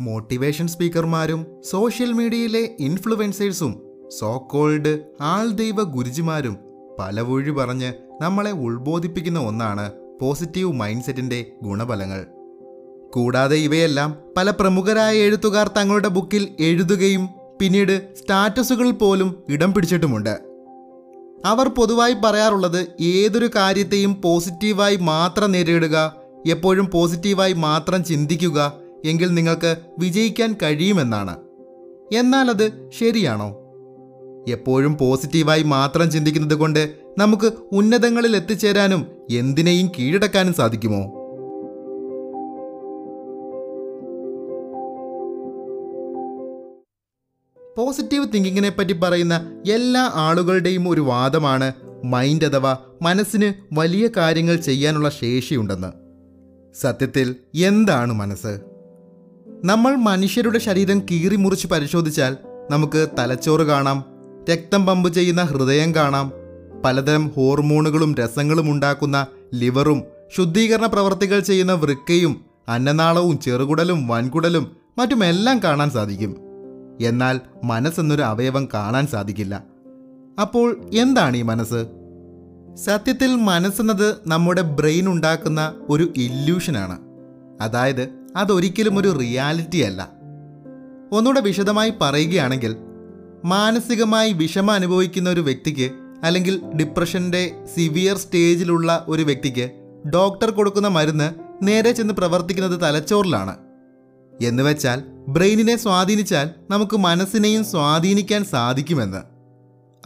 Motivation സ്പീക്കർമാരും social മീഡിയയിലെ ഇൻഫ്ലുവൻസേഴ്സും so called ആൾദൈവ ഗുരുജിമാരും പലവഴി പറഞ്ഞ് നമ്മളെ ഉത്ബോധിപ്പിക്കുന്ന ഒന്നാണ് പോസിറ്റീവ് മൈൻഡ് സെറ്റിന്റെ ഗുണഫലങ്ങൾ. കൂടാതെ ഇവയെല്ലാം പല പ്രമുഖരായ എഴുത്തുകാർ തങ്ങളുടെ ബുക്കിൽ എഴുതുകയും പിന്നീട് സ്റ്റാറ്റസുകൾ പോലും ഇടം പിടിച്ചിട്ടുമുണ്ട്. അവർ പൊതുവായി പറയാറുള്ളത് ഏതൊരു കാര്യത്തെയും പോസിറ്റീവായി മാത്രം നേരിടുക എപ്പോഴും പോസിറ്റീവായി മാത്രം ചിന്തിക്കുക എങ്കിൽ നിങ്ങൾക്ക് വിജയിക്കാൻ കഴിയുമെന്നാണ്. എന്നാൽ അത് ശരിയാണോ? എപ്പോഴും പോസിറ്റീവായി മാത്രം ചിന്തിക്കുന്നത് കൊണ്ട് നമുക്ക് ഉന്നതങ്ങളിൽ എത്തിച്ചേരാനും എന്തിനേയും കീഴടക്കാനും സാധിക്കുമോ? പോസിറ്റീവ് തിങ്കിങ്ങിനെ പറ്റി പറയുന്ന എല്ലാ ആളുകളുടെയും ഒരു വാദമാണ് മൈൻഡ് അഥവാ മനസ്സിന് വലിയ കാര്യങ്ങൾ ചെയ്യാനുള്ള ശേഷിയുണ്ടെന്ന്. സത്യത്തിൽ എന്താണ് മനസ്സ്? നമ്മൾ മനുഷ്യരുടെ ശരീരം കീറി മുറിച്ച് പരിശോധിച്ചാൽ നമുക്ക് തലച്ചോറ് കാണാം രക്തം പമ്പ് ചെയ്യുന്ന ഹൃദയം കാണാം പലതരം ഹോർമോണുകളും രസങ്ങളും ഉണ്ടാക്കുന്ന ലിവറും ശുദ്ധീകരണ പ്രവർത്തികൾ ചെയ്യുന്ന വൃക്കയും അന്നനാളവും ചെറുകുടലും വൻകുടലും മറ്റുമെല്ലാം കാണാൻ സാധിക്കും. എന്നാൽ മനസ്സെന്നൊരു അവയവം കാണാൻ സാധിക്കില്ല. അപ്പോൾ എന്താണ് ഈ മനസ്സ്? സത്യത്തിൽ മനസ്സെന്നത് നമ്മുടെ ബ്രെയിൻ ഉണ്ടാക്കുന്ന ഒരു ഇല്യൂഷനാണ്. അതായത് അതൊരിക്കലും ഒരു റിയാലിറ്റി അല്ല. ഒന്നുകൂടെ വിശദമായി പറയുകയാണെങ്കിൽ മാനസികമായി വിഷമം അനുഭവിക്കുന്ന ഒരു വ്യക്തിക്ക് അല്ലെങ്കിൽ ഡിപ്രഷന്റെ സിവിയർ സ്റ്റേജിലുള്ള ഒരു വ്യക്തിക്ക് ഡോക്ടർ കൊടുക്കുന്ന മരുന്ന് നേരെ ചെന്ന് പ്രവർത്തിക്കുന്നത് തലച്ചോറിലാണ്. എന്നുവെച്ചാൽ ബ്രെയിനിനെ സ്വാധീനിച്ചാൽ നമുക്ക് മനസ്സിനെയും സ്വാധീനിക്കാൻ സാധിക്കുമെന്ന്.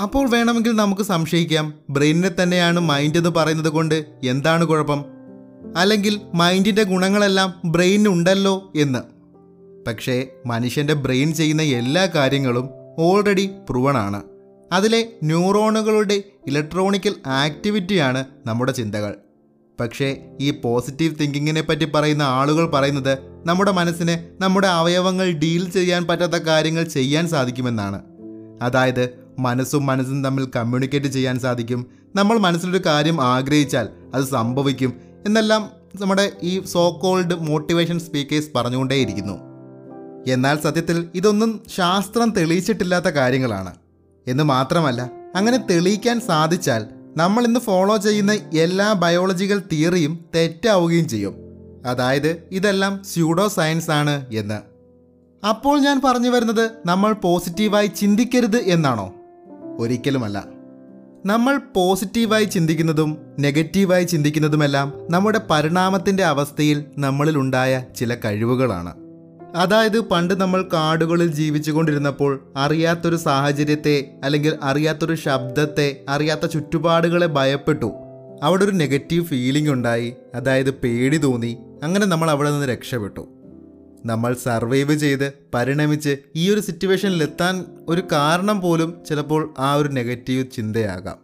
അപ്പോൾ വേണമെങ്കിൽ നമുക്ക് സംശയിക്കാം ബ്രെയിനിനെ തന്നെയാണ് മൈൻഡ് എന്ന് പറയുന്നത് കൊണ്ട് എന്താണ് കുഴപ്പം? അല്ലെങ്കിൽ മൈൻഡിന്റെ ഗുണങ്ങളെല്ലാം ബ്രെയിനുണ്ടല്ലോ എന്ന്. പക്ഷേ മനുഷ്യന്റെ ബ്രെയിൻ ചെയ്യുന്ന എല്ലാ കാര്യങ്ങളും ഓൾറെഡി പ്രൂവണാണ്. അതിലെ ന്യൂറോണുകളുടെ ഇലക്ട്രോണിക്കൽ ആക്ടിവിറ്റിയാണ് നമ്മുടെ ചിന്തകൾ. പക്ഷേ ഈ പോസിറ്റീവ് തിങ്കിങ്ങിനെ പറ്റി പറയുന്ന ആളുകൾ പറയുന്നത് നമ്മുടെ മനസ്സിന് നമ്മുടെ അവയവങ്ങൾ ഡീൽ ചെയ്യാൻ പറ്റാത്ത കാര്യങ്ങൾ ചെയ്യാൻ സാധിക്കുമെന്നാണ്. അതായത് മനസ്സും മനസ്സും തമ്മിൽ കമ്മ്യൂണിക്കേറ്റ് ചെയ്യാൻ സാധിക്കും. നമ്മൾ മനസ്സിലൊരു കാര്യം ആഗ്രഹിച്ചാൽ അത് സംഭവിക്കും എന്നെല്ലാം നമ്മുടെ ഈ സോ കോൾഡ് മോട്ടിവേഷൻ സ്പീക്കേഴ്സ് പറഞ്ഞുകൊണ്ടേയിരിക്കുന്നു. എന്നാൽ സത്യത്തിൽ ഇതൊന്നും ശാസ്ത്രം തെളിയിച്ചിട്ടില്ലാത്ത കാര്യങ്ങളാണ്. എന്ന് മാത്രമല്ല അങ്ങനെ തെളിയിക്കാൻ സാധിച്ചാൽ നമ്മൾ ഇന്ന് ഫോളോ ചെയ്യുന്ന എല്ലാ ബയോളജിക്കൽ തിയറിയും തെറ്റാവുകയും ചെയ്യും. അതായത് ഇതെല്ലാം സ്യൂഡോ സയൻസ് ആണ് എന്ന്. അപ്പോൾ ഞാൻ പറഞ്ഞു വരുന്നത് നമ്മൾ പോസിറ്റീവായി ചിന്തിക്കരുത് എന്നാണോ? ഒരിക്കലുമല്ല. നമ്മൾ പോസിറ്റീവായി ചിന്തിക്കുന്നതും നെഗറ്റീവായി ചിന്തിക്കുന്നതുമെല്ലാം നമ്മുടെ പരിണാമത്തിന്റെ അവസ്ഥയിൽ നമ്മളിലുണ്ടായ ചില കഴിവുകളാണ്. അതായത് പണ്ട് നമ്മൾ കാടുകളിൽ ജീവിച്ചു കൊണ്ടിരുന്നപ്പോൾ അറിയാത്തൊരു സാഹചര്യത്തെ അല്ലെങ്കിൽ അറിയാത്തൊരു ശബ്ദത്തെ അറിയാത്ത ചുറ്റുപാടുകളെ ഭയപ്പെട്ടു. അവിടെ ഒരു നെഗറ്റീവ് ഫീലിംഗ് ഉണ്ടായി. അതായത് പേടി തോന്നി. അങ്ങനെ നമ്മൾ അവിടെ നിന്ന് രക്ഷപ്പെട്ടു. നമ്മൾ സർവൈവ് ചെയ്ത് പരിണമിച്ച് ഈ ഒരു സിറ്റുവേഷനിലെത്താൻ ഒരു കാരണം പോലും ചിലപ്പോൾ ആ ഒരു നെഗറ്റീവ് ചിന്തയാകാം.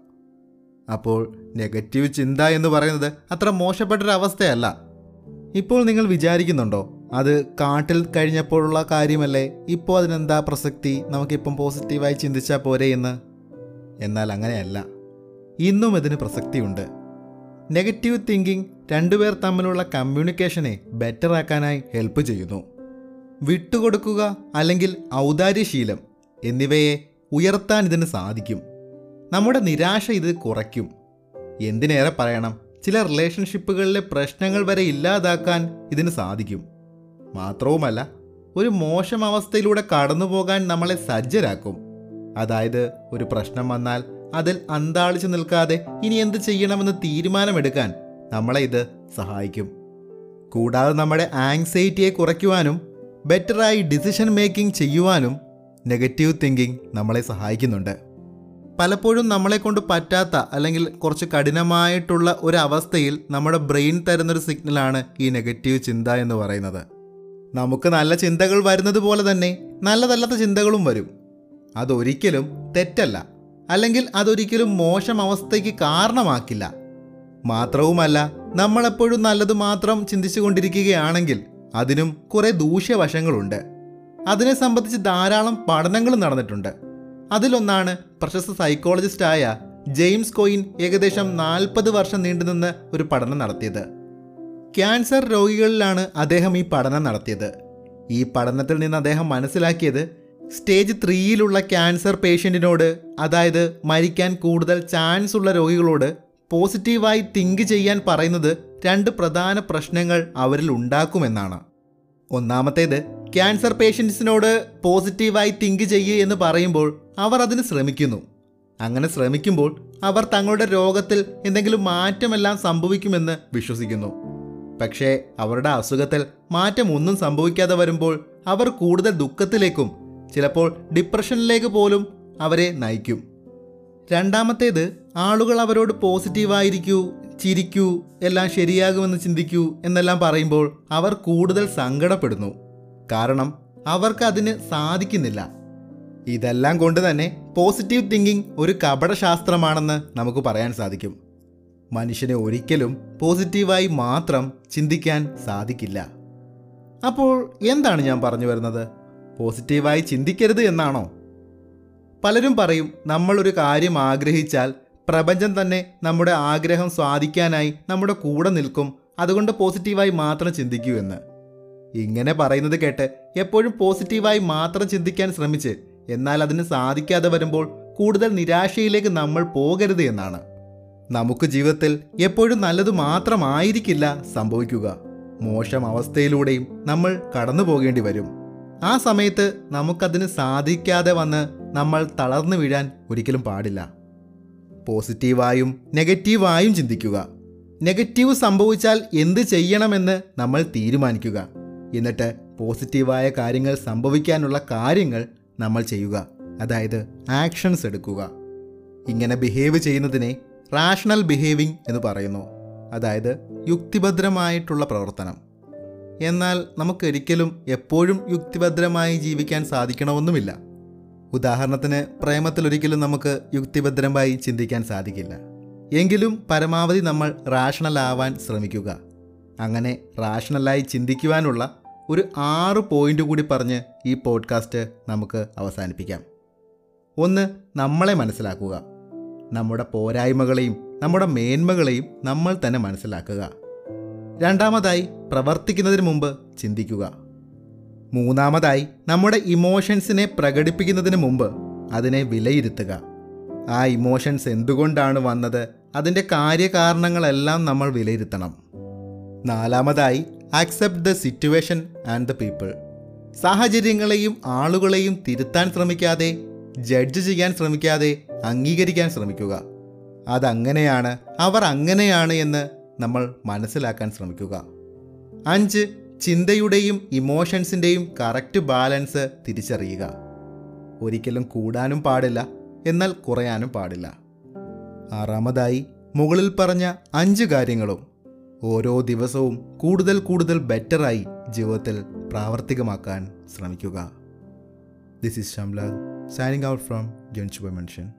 അപ്പോൾ നെഗറ്റീവ് ചിന്ത എന്ന് പറയുന്നത് അത്ര മോശപ്പെട്ടൊരവസ്ഥയല്ല. ഇപ്പോൾ നിങ്ങൾ വിചാരിക്കുന്നുണ്ടോ? അത് കാട്ടിൽ കഴിഞ്ഞപ്പോഴുള്ള കാര്യമല്ലേ? ഇപ്പോൾ അതിനെന്താ പ്രസക്തി? നമുക്കിപ്പം പോസിറ്റീവായി ചിന്തിച്ചാൽ പോരെ എന്ന്? എന്നാൽ അങ്ങനെയല്ല. ഇന്നും ഇതിന് പ്രസക്തിയുണ്ട്. നെഗറ്റീവ് തിങ്കിങ് രണ്ടുപേർ തമ്മിലുള്ള കമ്മ്യൂണിക്കേഷനെ ബെറ്റർ ആക്കാനായി ഹെൽപ്പ് ചെയ്യുന്നു. വിട്ടുകൊടുക്കുക അല്ലെങ്കിൽ ഔദാര്യശീലം എന്നിവയെ ഉയർത്താൻ ഇതിന് സാധിക്കും. നമ്മുടെ നിരാശ ഇത് കുറയ്ക്കും. എന്തിനേറെ പറയണം ചില റിലേഷൻഷിപ്പുകളിലെ പ്രശ്നങ്ങൾ വരെ ഇല്ലാതാക്കാൻ ഇതിന് സാധിക്കും. മാത്രവുമല്ല ഒരു മോശം അവസ്ഥയിലൂടെ കടന്നു പോകാൻ നമ്മളെ സജ്ജരാക്കും. അതായത് ഒരു പ്രശ്നം വന്നാൽ അതിൽ അന്താളിച്ചു നിൽക്കാതെ ഇനി എന്ത് ചെയ്യണമെന്ന് തീരുമാനമെടുക്കാൻ നമ്മളെ ഇത് സഹായിക്കും. കൂടാതെ നമ്മുടെ ആങ്സൈറ്റിയെ കുറയ്ക്കുവാനും ബെറ്ററായി ഡിസിഷൻ മേക്കിംഗ് ചെയ്യുവാനും നെഗറ്റീവ് തിങ്കിങ് നമ്മളെ സഹായിക്കുന്നുണ്ട്. പലപ്പോഴും നമ്മളെ കൊണ്ട് പറ്റാത്ത അല്ലെങ്കിൽ കുറച്ച് കഠിനമായിട്ടുള്ള ഒരു അവസ്ഥയിൽ നമ്മുടെ ബ്രെയിൻ തരുന്നൊരു സിഗ്നലാണ് ഈ നെഗറ്റീവ് ചിന്ത എന്ന് പറയുന്നത്. നമുക്ക് നല്ല ചിന്തകൾ വരുന്നത് പോലെ തന്നെ നല്ലതല്ലാത്ത ചിന്തകളും വരും. അതൊരിക്കലും തെറ്റല്ല. അല്ലെങ്കിൽ അതൊരിക്കലും മോശം അവസ്ഥയ്ക്ക് കാരണമാക്കില്ല. മാത്രവുമല്ല നമ്മളെപ്പോഴും നല്ലത് മാത്രം ചിന്തിച്ചു കൊണ്ടിരിക്കുകയാണെങ്കിൽ അതിനും കുറേ ദൂഷ്യവശങ്ങളുണ്ട്. അതിനെ സംബന്ധിച്ച് ധാരാളം പഠനങ്ങൾ നടന്നിട്ടുണ്ട്. അതിലൊന്നാണ് പ്രശസ്ത സൈക്കോളജിസ്റ്റായ ജെയിംസ് കോയിൻ ഏകദേശം നാൽപ്പത് വർഷം നീണ്ടുനിന്ന് ഒരു പഠനം നടത്തിയത്. ക്യാൻസർ രോഗികളിലാണ് അദ്ദേഹം ഈ പഠനം നടത്തിയത്. ഈ പഠനത്തിൽ നിന്ന് അദ്ദേഹം മനസ്സിലാക്കിയത് സ്റ്റേജ് ത്രീയിലുള്ള ക്യാൻസർ പേഷ്യന്റിനോട് അതായത് മരിക്കാൻ കൂടുതൽ ചാൻസ് ഉള്ള രോഗികളോട് പോസിറ്റീവായി തിങ്ക് ചെയ്യാൻ പറയുന്നത് രണ്ട് പ്രധാന പ്രശ്നങ്ങൾ അവരിൽ ഉണ്ടാക്കുമെന്നാണ്. ഒന്നാമത്തേത് ക്യാൻസർ പേഷ്യൻസിനോട് പോസിറ്റീവായി തിങ്ക് ചെയ്യുക എന്ന് പറയുമ്പോൾ അവർ അതിന് ശ്രമിക്കുന്നു. അങ്ങനെ ശ്രമിക്കുമ്പോൾ അവർ തങ്ങളുടെ രോഗത്തിൽ എന്തെങ്കിലും മാറ്റമെല്ലാം സംഭവിക്കുമെന്ന് വിശ്വസിക്കുന്നു. പക്ഷേ അവരുടെ അസുഖത്തിൽ മാറ്റമൊന്നും സംഭവിക്കാതെ വരുമ്പോൾ അവർ കൂടുതൽ ദുഃഖത്തിലേക്കും ചിലപ്പോൾ ഡിപ്രഷനിലേക്ക് പോലും അവരെ നയിക്കും. രണ്ടാമത്തേത് ആളുകൾ അവരോട് പോസിറ്റീവായിരിക്കൂ ചിരിക്കൂ എല്ലാം ശരിയാകുമെന്ന് ചിന്തിക്കൂ എന്നെല്ലാം പറയുമ്പോൾ അവർ കൂടുതൽ സങ്കടപ്പെടുന്നു. കാരണം അവർക്ക് അതിന് സാധിക്കുന്നില്ല. ഇതെല്ലാം കൊണ്ട് തന്നെ പോസിറ്റീവ് തിങ്കിങ് ഒരു കപടശാസ്ത്രമാണെന്ന് നമുക്ക് പറയാൻ സാധിക്കും. മനുഷ്യനെ ഒരിക്കലും പോസിറ്റീവായി മാത്രം ചിന്തിക്കാൻ സാധിക്കില്ല. അപ്പോൾ എന്താണ് ഞാൻ പറഞ്ഞു വരുന്നത്? പോസിറ്റീവായി ചിന്തിക്കരുത് എന്നാണോ? പലരും പറയും നമ്മളൊരു കാര്യം ആഗ്രഹിച്ചാൽ പ്രപഞ്ചം തന്നെ നമ്മുടെ ആഗ്രഹം സ്വാധിക്കാനായി നമ്മുടെ കൂടെ നിൽക്കും. അതുകൊണ്ട് പോസിറ്റീവായി മാത്രം ചിന്തിക്കൂ എന്ന്. ഇങ്ങനെ പറയുന്നത് കേട്ട് എപ്പോഴും പോസിറ്റീവായി മാത്രം ചിന്തിക്കാൻ ശ്രമിച്ച് എന്നാൽ അതിന് സാധിക്കാതെ വരുമ്പോൾ കൂടുതൽ നിരാശയിലേക്ക് നമ്മൾ പോകരുത് എന്നാണ്. നമുക്ക് ജീവിതത്തിൽ എപ്പോഴും നല്ലത് മാത്രമായിരിക്കില്ല സംഭവിക്കുക. മോശം അവസ്ഥയിലൂടെയും നമ്മൾ കടന്നു പോകേണ്ടി വരും. ആ സമയത്ത് നമുക്കതിന് സാധിക്കാതെ വന്ന് നമ്മൾ തളർന്നു വീഴാൻ ഒരിക്കലും പാടില്ല. പോസിറ്റീവായും നെഗറ്റീവായും ചിന്തിക്കുക. നെഗറ്റീവ് സംഭവിച്ചാൽ എന്ത് ചെയ്യണമെന്ന് നമ്മൾ തീരുമാനിക്കുക. എന്നിട്ട് പോസിറ്റീവായ കാര്യങ്ങൾ സംഭവിക്കാനുള്ള കാര്യങ്ങൾ നമ്മൾ ചെയ്യുക. അതായത് ആക്ഷൻസ് എടുക്കുക. ഇങ്ങനെ ബിഹേവ് ചെയ്യുന്നതിനെ റാഷണൽ ബിഹേവിംഗ് എന്ന് പറയുന്നു. അതായത് യുക്തിഭദ്രമായിട്ടുള്ള പ്രവർത്തനം. എന്നാൽ നമുക്കൊരിക്കലും എപ്പോഴും യുക്തിഭദ്രമായി ജീവിക്കാൻ സാധിക്കണമെന്നുമില്ല. ഉദാഹരണത്തിന് പ്രേമത്തിലൊരിക്കലും നമുക്ക് യുക്തിഭദ്രമായി ചിന്തിക്കാൻ സാധിക്കില്ല. എങ്കിലും പരമാവധി നമ്മൾ റാഷണൽ ആവാൻ ശ്രമിക്കുക. അങ്ങനെ റാഷണലായി ചിന്തിക്കുവാനുള്ള ഒരു ആറ് പോയിന്റ് കൂടി പറഞ്ഞ് ഈ പോഡ്കാസ്റ്റ് നമുക്ക് അവസാനിപ്പിക്കാം. ഒന്ന് നമ്മളെ മനസ്സിലാക്കുക. നമ്മുടെ പോരായ്മകളെയും നമ്മുടെ മേന്മകളെയും നമ്മൾ തന്നെ മനസ്സിലാക്കുക. രണ്ടാമതായി പ്രവർത്തിക്കുന്നതിന് മുമ്പ് ചിന്തിക്കുക. മൂന്നാമതായി നമ്മുടെ ഇമോഷൻസിനെ പ്രകടിപ്പിക്കുന്നതിന് മുമ്പ് അതിനെ വിലയിരുത്തുക. ആ ഇമോഷൻസ് എന്തുകൊണ്ടാണ് വന്നത്? അതിന്റെ കാര്യകാരണങ്ങളെല്ലാം നമ്മൾ വിലയിരുത്തണം. നാലാമതായി accept the situation and the people സാഹചര്യങ്ങളെയും ആളുകളെയും തിരുത്താൻ ശ്രമിക്കാതെ ജഡ്ജ് ചെയ്യാൻ ശ്രമിക്കാതെ അംഗീകരിക്കാൻ ശ്രമിക്കുക. അതങ്ങനെയാണ് അവർ അങ്ങനെയാണ് എന്ന് നമ്മൾ മനസ്സിലാക്കാൻ ശ്രമിക്കുക. അഞ്ച് ചിന്തയുടെയും ഇമോഷൻസിന്റെയും കറക്റ്റ് ബാലൻസ് തിരിച്ചറിയുക. ഒരിക്കലും കൂടാനും പാടില്ല എന്നാൽ കുറയാനും പാടില്ല. ആറാമതായി മുകളിൽ പറഞ്ഞ അഞ്ച് കാര്യങ്ങളും ഓരോ ദിവസവും കൂടുതൽ കൂടുതൽ ബെറ്ററായി ജീവിതത്തിൽ പ്രാവർത്തികമാക്കാൻ ശ്രമിക്കുക. This is Shamla signing out from ജൻഷുബ mention